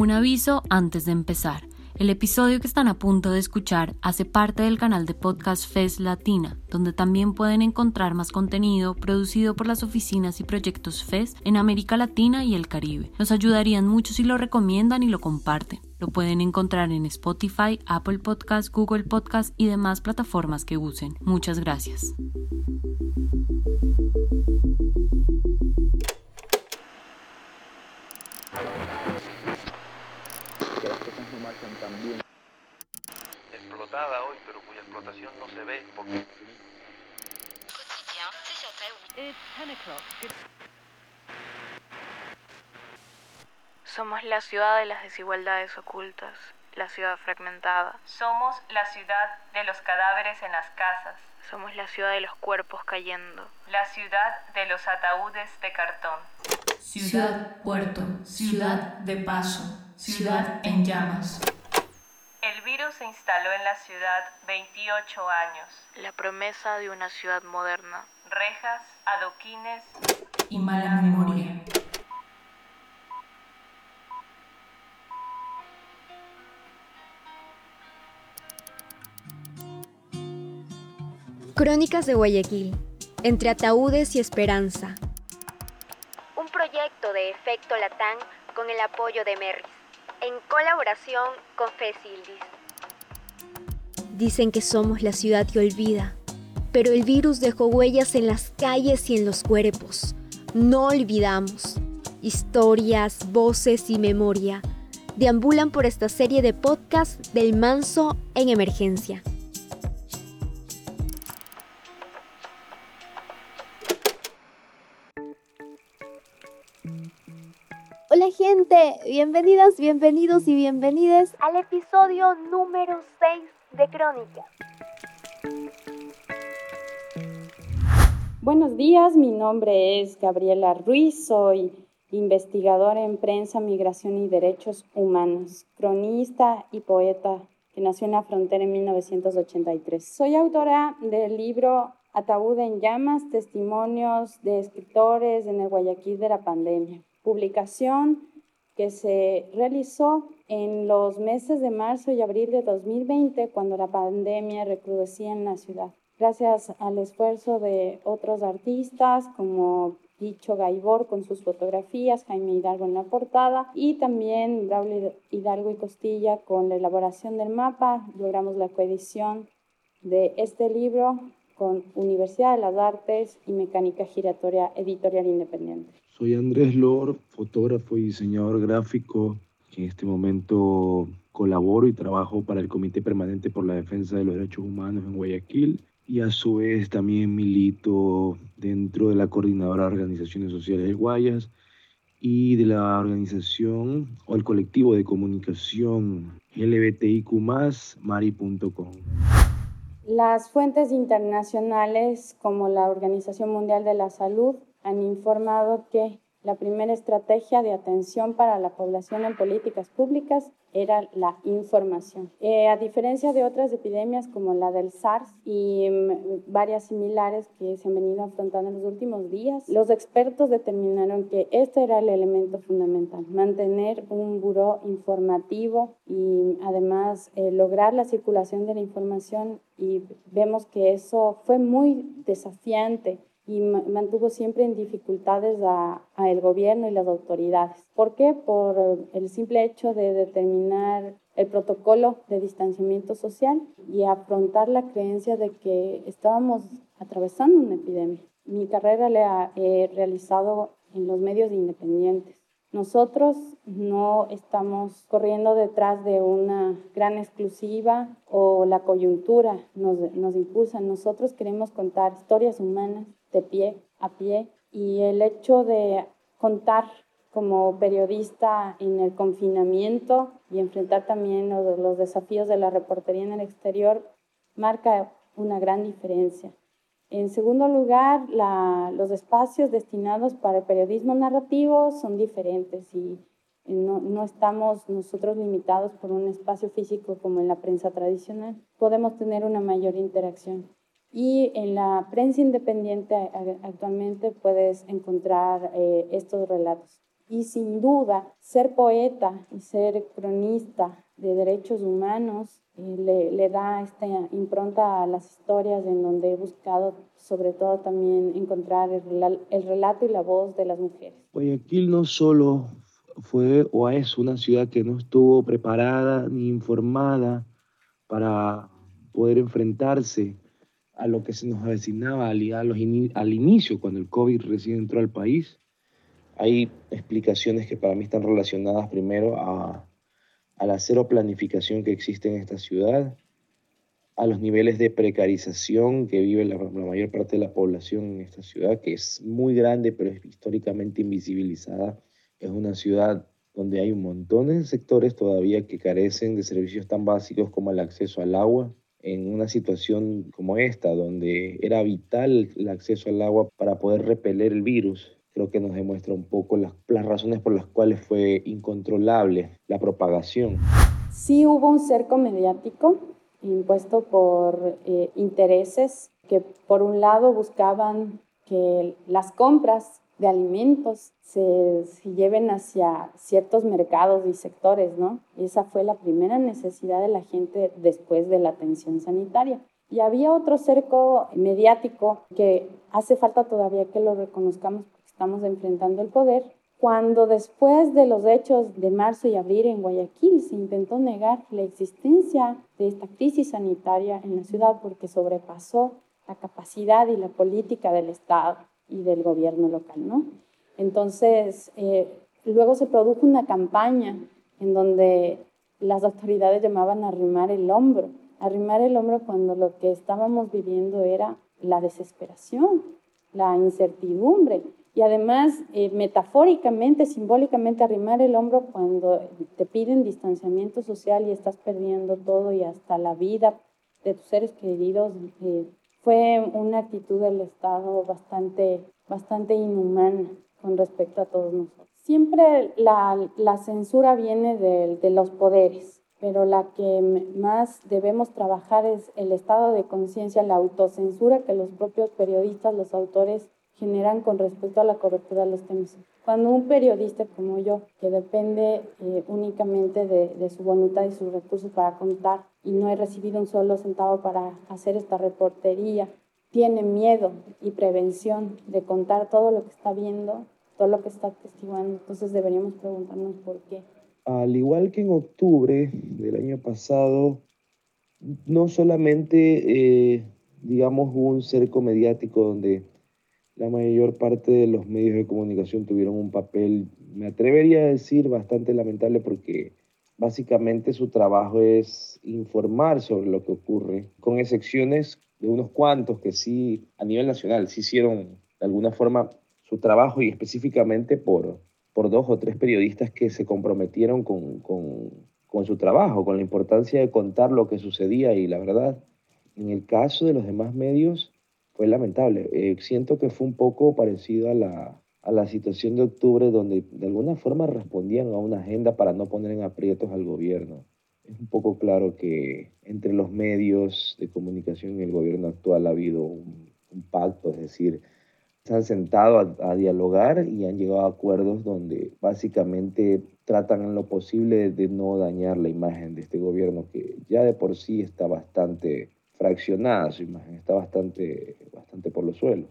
Un aviso antes de empezar. El episodio que están a punto de escuchar hace parte del canal de podcast FES Latina, donde también pueden encontrar más contenido producido por las oficinas y proyectos FES en América Latina y el Caribe. Nos ayudarían mucho si lo recomiendan y lo comparten. Lo pueden encontrar en Spotify, Apple Podcast, Google Podcast y demás plataformas que usen. Muchas gracias. La ciudad de las desigualdades ocultas, la ciudad fragmentada. Somos la ciudad de los cadáveres en las casas. Somos la ciudad de los cuerpos cayendo. La ciudad de los ataúdes de cartón. Ciudad puerto, ciudad de paso, ciudad en llamas. El virus se instaló en la ciudad 28 años. La promesa de una ciudad moderna. Rejas, adoquines y mala memoria. Crónicas de Guayaquil, entre ataúdes y esperanza. Un proyecto de efecto Latán con el apoyo de Merris, en colaboración con Fesildis. Dicen que somos la ciudad que olvida, pero el virus dejó huellas en las calles y en los cuerpos. No olvidamos. Historias, voces y memoria deambulan por esta serie de podcasts del Manso en Emergencia. Hola gente, bienvenidas, bienvenidos y bienvenidas al episodio número 6 de Crónica. Buenos días, mi nombre es Gabriela Ruiz, soy investigadora en prensa, migración y derechos humanos, cronista y poeta que nació en la frontera en 1983. Soy autora del libro Ataúd en llamas, testimonios de escritores en el Guayaquil de la pandemia publicación que se realizó en los meses de marzo y abril de 2020, cuando la pandemia recrudecía en la ciudad. Gracias al esfuerzo de otros artistas como Dicho Gaibor con sus fotografías, Jaime Hidalgo en la portada y también Braulio Hidalgo y Costilla con la elaboración del mapa, logramos la coedición de este libro con Universidad de las Artes y Mecánica Giratoria Editorial Independiente. Soy Andrés Lor, fotógrafo y diseñador gráfico que en este momento colaboro y trabajo para el Comité Permanente por la Defensa de los Derechos Humanos en Guayaquil y a su vez también milito dentro de la Coordinadora de Organizaciones Sociales de Guayas y de la organización o el colectivo de comunicación LBTIQ Mari.com. Las fuentes internacionales como la Organización Mundial de la Salud han informado que la primera estrategia de atención para la población en políticas públicas era la información. Eh, a diferencia de otras epidemias como la del SARS y mm, varias similares que se han venido afrontando en los últimos días, los expertos determinaron que este era el elemento fundamental, mantener un buró informativo y además eh, lograr la circulación de la información y vemos que eso fue muy desafiante y mantuvo siempre en dificultades a, el gobierno y las autoridades. ¿Por qué? Por el simple hecho de determinar el protocolo de distanciamiento social y afrontar la creencia de que estábamos atravesando una epidemia. Mi carrera la he realizado en los medios independientes. Nosotros no estamos corriendo detrás de una gran exclusiva o la coyuntura nos, nos impulsa. Nosotros queremos contar historias humanas de pie a pie y el hecho de contar como periodista en el confinamiento y enfrentar también los, desafíos de la reportería en el exterior marca una gran diferencia. En segundo lugar, los espacios destinados para el periodismo narrativo son diferentes y no, no, estamos nosotros limitados por un espacio físico como en la prensa tradicional. Podemos tener una mayor interacción. Y en la prensa independiente actualmente puedes encontrar eh, estos relatos. Y sin duda, ser poeta y ser cronista de derechos humanos eh, le, le, da esta impronta a las historias en donde he buscado sobre todo también encontrar el, el relato y la voz de las mujeres. Guayaquil no solo fue o es una ciudad que no estuvo preparada ni informada para poder enfrentarse a lo que se nos avecinaba al, al inicio, cuando el COVID recién entró al país. Hay explicaciones que para mí están relacionadas primero a, a la cero planificación que existe en esta ciudad, a los niveles de precarización que vive la, mayor parte de la población en esta ciudad, que es muy grande, pero es históricamente invisibilizada. Es una ciudad donde hay un montón de sectores todavía que carecen de servicios tan básicos como el acceso al agua. En una situación como esta, donde era vital el acceso al agua para poder repeler el virus, creo que nos demuestra un poco las, razones por las cuales fue incontrolable la propagación. Sí hubo un cerco mediático impuesto por eh, intereses que por un lado buscaban que las compras de alimentos se, lleven hacia ciertos mercados y sectores, ¿no? esa fue la primera necesidad de la gente después de la atención sanitaria. Y había otro cerco mediático que hace falta todavía que lo reconozcamos porque estamos enfrentando el poder, cuando después de los hechos de marzo y abril en Guayaquil se intentó negar la existencia de esta crisis sanitaria en la ciudad porque sobrepasó la capacidad y la política del Estado y del gobierno local, ¿no? Entonces, eh, luego se produjo una campaña en donde las autoridades llamaban a arrimar el hombro, arrimar el hombro cuando lo que estábamos viviendo era la desesperación, la incertidumbre, y además eh, metafóricamente, simbólicamente arrimar el hombro cuando te piden distanciamiento social y estás perdiendo todo y hasta la vida de tus seres queridos, eh, fue una actitud del Estado bastante, bastante inhumana con respecto a todos nosotros. Siempre la, la censura viene de, los poderes, pero la que más debemos trabajar es el estado de conciencia, la autocensura que los propios periodistas, los autores generan con respecto a la cobertura de los temas. Cuando un periodista como yo, que depende eh, únicamente de, su voluntad y sus recursos para contar y no he recibido un solo centavo para hacer esta reportería, tiene miedo y prevención de contar todo lo que está viendo, todo lo que está testigando, entonces deberíamos preguntarnos por qué. Al igual que en octubre del año pasado, no solamente, eh, digamos, hubo un cerco mediático donde la mayor parte de los medios de comunicación tuvieron un papel, me atrevería a decir, bastante lamentable porque básicamente su trabajo es informar sobre lo que ocurre, con excepciones de unos cuantos que sí, a nivel nacional, sí hicieron de alguna forma su trabajo y específicamente por, por dos o tres periodistas que se comprometieron con, con, con su trabajo, con la importancia de contar lo que sucedía y la verdad, en el caso de los demás medios, fue lamentable. Eh, siento que fue un poco parecido a la, a la situación de octubre, donde de alguna forma respondían a una agenda para no poner en aprietos al gobierno. Es un poco claro que entre los medios de comunicación y el gobierno actual ha habido un, pacto, es decir, se han sentado a, dialogar y han llegado a acuerdos donde básicamente tratan en lo posible de no dañar la imagen de este gobierno que ya de por sí está bastante fraccionada su imagen, está bastante, bastante por los suelos.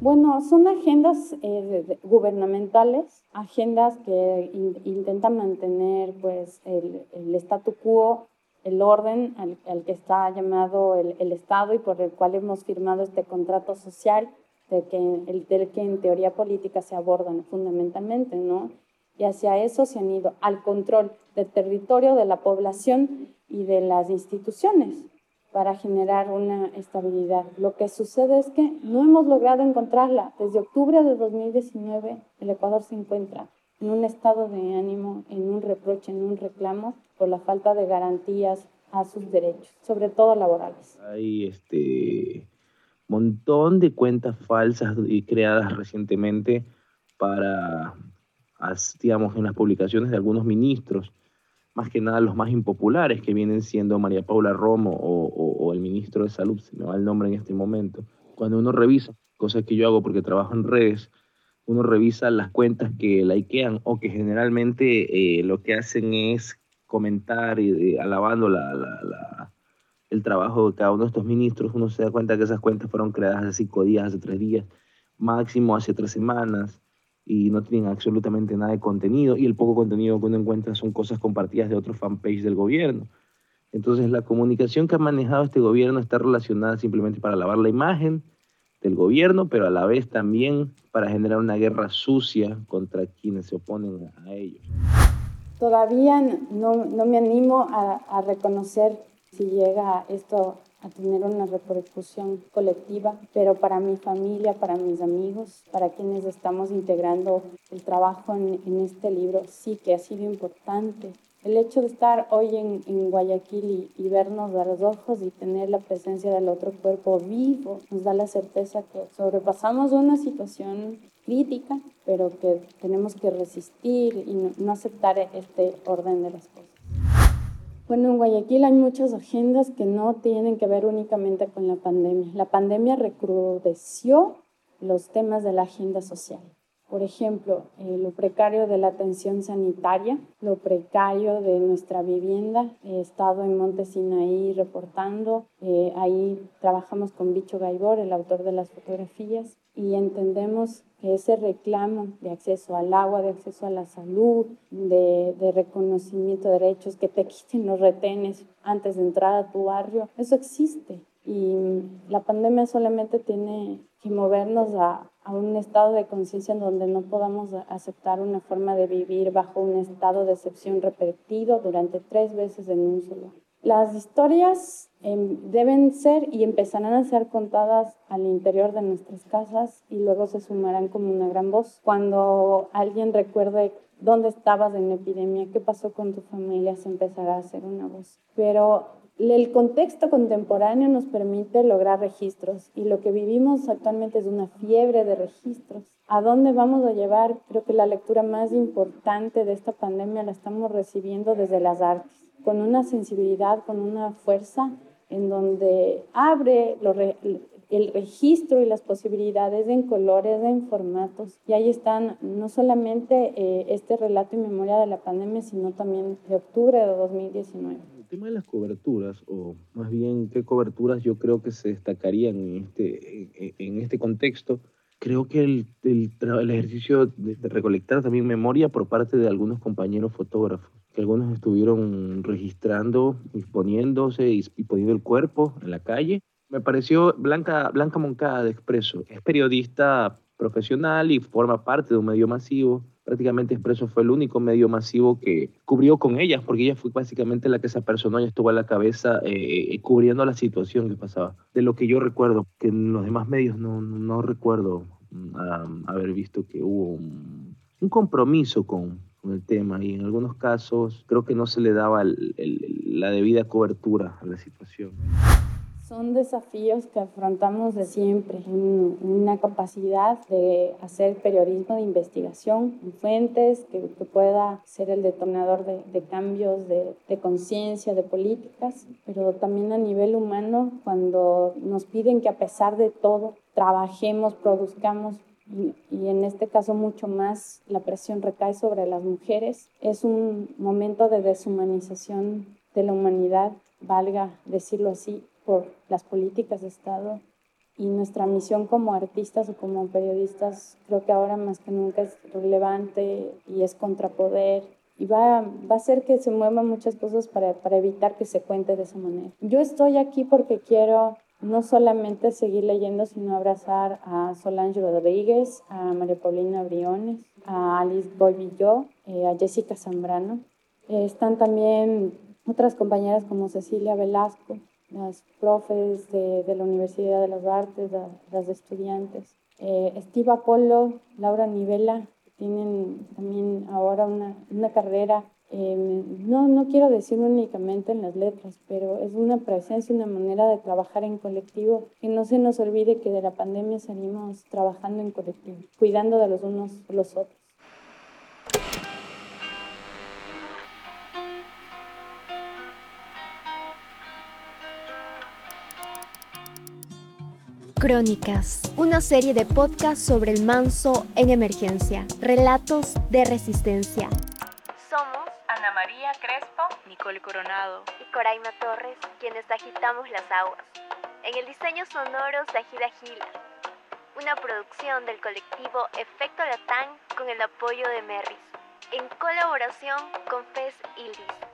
Bueno, son agendas eh, gubernamentales, agendas que in, intentan mantener pues, el, el statu quo, el orden al, que está llamado el, Estado y por el cual hemos firmado este contrato social del que en teoría política se abordan fundamentalmente, ¿no? Y hacia eso se han ido, al control del territorio, de la población y de las instituciones para generar una estabilidad. Lo que sucede es que no hemos logrado encontrarla. Desde octubre de 2019 el Ecuador se encuentra en un estado de ánimo, en un reproche, en un reclamo por la falta de garantías a sus derechos, sobre todo laborales. Hay este montón de cuentas falsas y creadas recientemente para, digamos, en las publicaciones de algunos ministros más que nada los más impopulares, que vienen siendo María Paula Romo o, el ministro de Salud, se me va el nombre en este momento. Cuando uno revisa, cosas que yo hago porque trabajo en redes, uno revisa las cuentas que likean o que generalmente eh, lo que hacen es comentar y alabando la, la, el trabajo de cada uno de estos ministros, uno se da cuenta que esas cuentas fueron creadas hace cinco días, hace tres días, máximo hace tres semanas y no tienen absolutamente nada de contenido y el poco contenido que uno encuentra son cosas compartidas de otros fanpage del gobierno. Entonces la comunicación que ha manejado este gobierno está relacionada simplemente para lavar la imagen del gobierno, pero a la vez también para generar una guerra sucia contra quienes se oponen a ellos. Todavía no, no me animo a, a reconocer si llega esto a tener una repercusión colectiva, pero para mi familia, para mis amigos, para quienes estamos integrando el trabajo en, en este libro, sí que ha sido importante. El hecho de estar hoy en, en Guayaquil y, y, vernos a los ojos y tener la presencia del otro cuerpo vivo nos da la certeza que sobrepasamos una situación crítica, pero que tenemos que resistir y no, no aceptar este orden de las cosas. Bueno, en Guayaquil hay muchas agendas que no tienen que ver únicamente con la pandemia. La pandemia recrudeció los temas de la agenda social. Por ejemplo, eh, lo precario de la atención sanitaria, lo precario de nuestra vivienda. He estado en Monte Sinaí reportando. Eh, ahí trabajamos con Bicho Gaibor, el autor de las fotografías, y entendemos que ese reclamo de acceso al agua, de acceso a la salud, de, de, reconocimiento de derechos, que te quiten los retenes antes de entrar a tu barrio, eso existe. Y la pandemia solamente tiene que movernos a, a un estado de conciencia en donde no podamos aceptar una forma de vivir bajo un estado de excepción repetido durante tres veces en un solo. Las historias eh, deben ser y empezarán a ser contadas al interior de nuestras casas y luego se sumarán como una gran voz. Cuando alguien recuerde dónde estabas en la epidemia, qué pasó con tu familia, se empezará a hacer una voz. Pero el contexto contemporáneo nos permite lograr registros y lo que vivimos actualmente es una fiebre de registros. ¿A dónde vamos a llevar? Creo que la lectura más importante de esta pandemia la estamos recibiendo desde las artes con una sensibilidad, con una fuerza en donde abre el registro y las posibilidades en colores, en formatos. Y ahí están no solamente eh, este relato y memoria de la pandemia, sino también de octubre de 2019. Tema de las coberturas, o más bien qué coberturas yo creo que se destacarían en este, en este contexto, creo que el, el, el ejercicio de, de recolectar también memoria por parte de algunos compañeros fotógrafos que algunos estuvieron registrando, exponiéndose y, y poniendo el cuerpo en la calle. Me pareció Blanca, Blanca Moncada de Expreso. Es periodista profesional y forma parte de un medio masivo. Prácticamente Expreso fue el único medio masivo que cubrió con ella, porque ella fue básicamente la que se apersonó y estuvo a la cabeza eh, cubriendo la situación que pasaba. De lo que yo recuerdo, que en los demás medios no, no recuerdo um, haber visto que hubo un, un compromiso con el tema y en algunos casos creo que no se le daba el, el, la debida cobertura a la situación. Son desafíos que afrontamos de siempre, una capacidad de hacer periodismo de investigación en fuentes que, que, pueda ser el detonador de, de cambios de, de conciencia, de políticas, pero también a nivel humano, cuando nos piden que a pesar de todo trabajemos, produzcamos y, y, en este caso mucho más la presión recae sobre las mujeres. Es un momento de deshumanización de la humanidad, valga decirlo así, por las políticas de Estado. Y nuestra misión como artistas o como periodistas creo que ahora más que nunca es relevante y es contrapoder. Y va, va a hacer que se muevan muchas cosas para, para evitar que se cuente de esa manera. Yo estoy aquí porque quiero no solamente seguir leyendo, sino abrazar a Solange Rodríguez, a María Paulina Briones, a Alice Boivilló, eh, a Jessica Zambrano. Eh, están también otras compañeras como Cecilia Velasco, las profes de, la Universidad de las Artes, la, las estudiantes. Eh, Steve Laura Nivela, tienen también ahora una, una carrera eh, no, no quiero decir únicamente en las letras, pero es una presencia, una manera de trabajar en colectivo. Que no se nos olvide que de la pandemia salimos trabajando en colectivo, cuidando de los unos los otros. Crónicas, una serie de podcasts sobre el manso en emergencia, relatos de resistencia. Somos Ana María Crespo, Nicole Coronado y Coraima Torres, quienes agitamos las aguas. En el diseño sonoro, Sajida Gila. Una producción del colectivo Efecto Latán con el apoyo de Merris, en colaboración con Fez Ilis.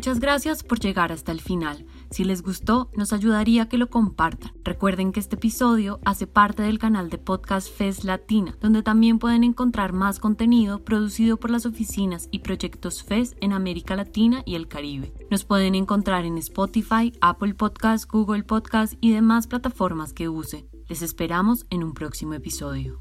Muchas gracias por llegar hasta el final. Si les gustó, nos ayudaría que lo compartan. Recuerden que este episodio hace parte del canal de podcast FES Latina, donde también pueden encontrar más contenido producido por las oficinas y proyectos FES en América Latina y el Caribe. Nos pueden encontrar en Spotify, Apple Podcasts, Google Podcasts y demás plataformas que use. Les esperamos en un próximo episodio.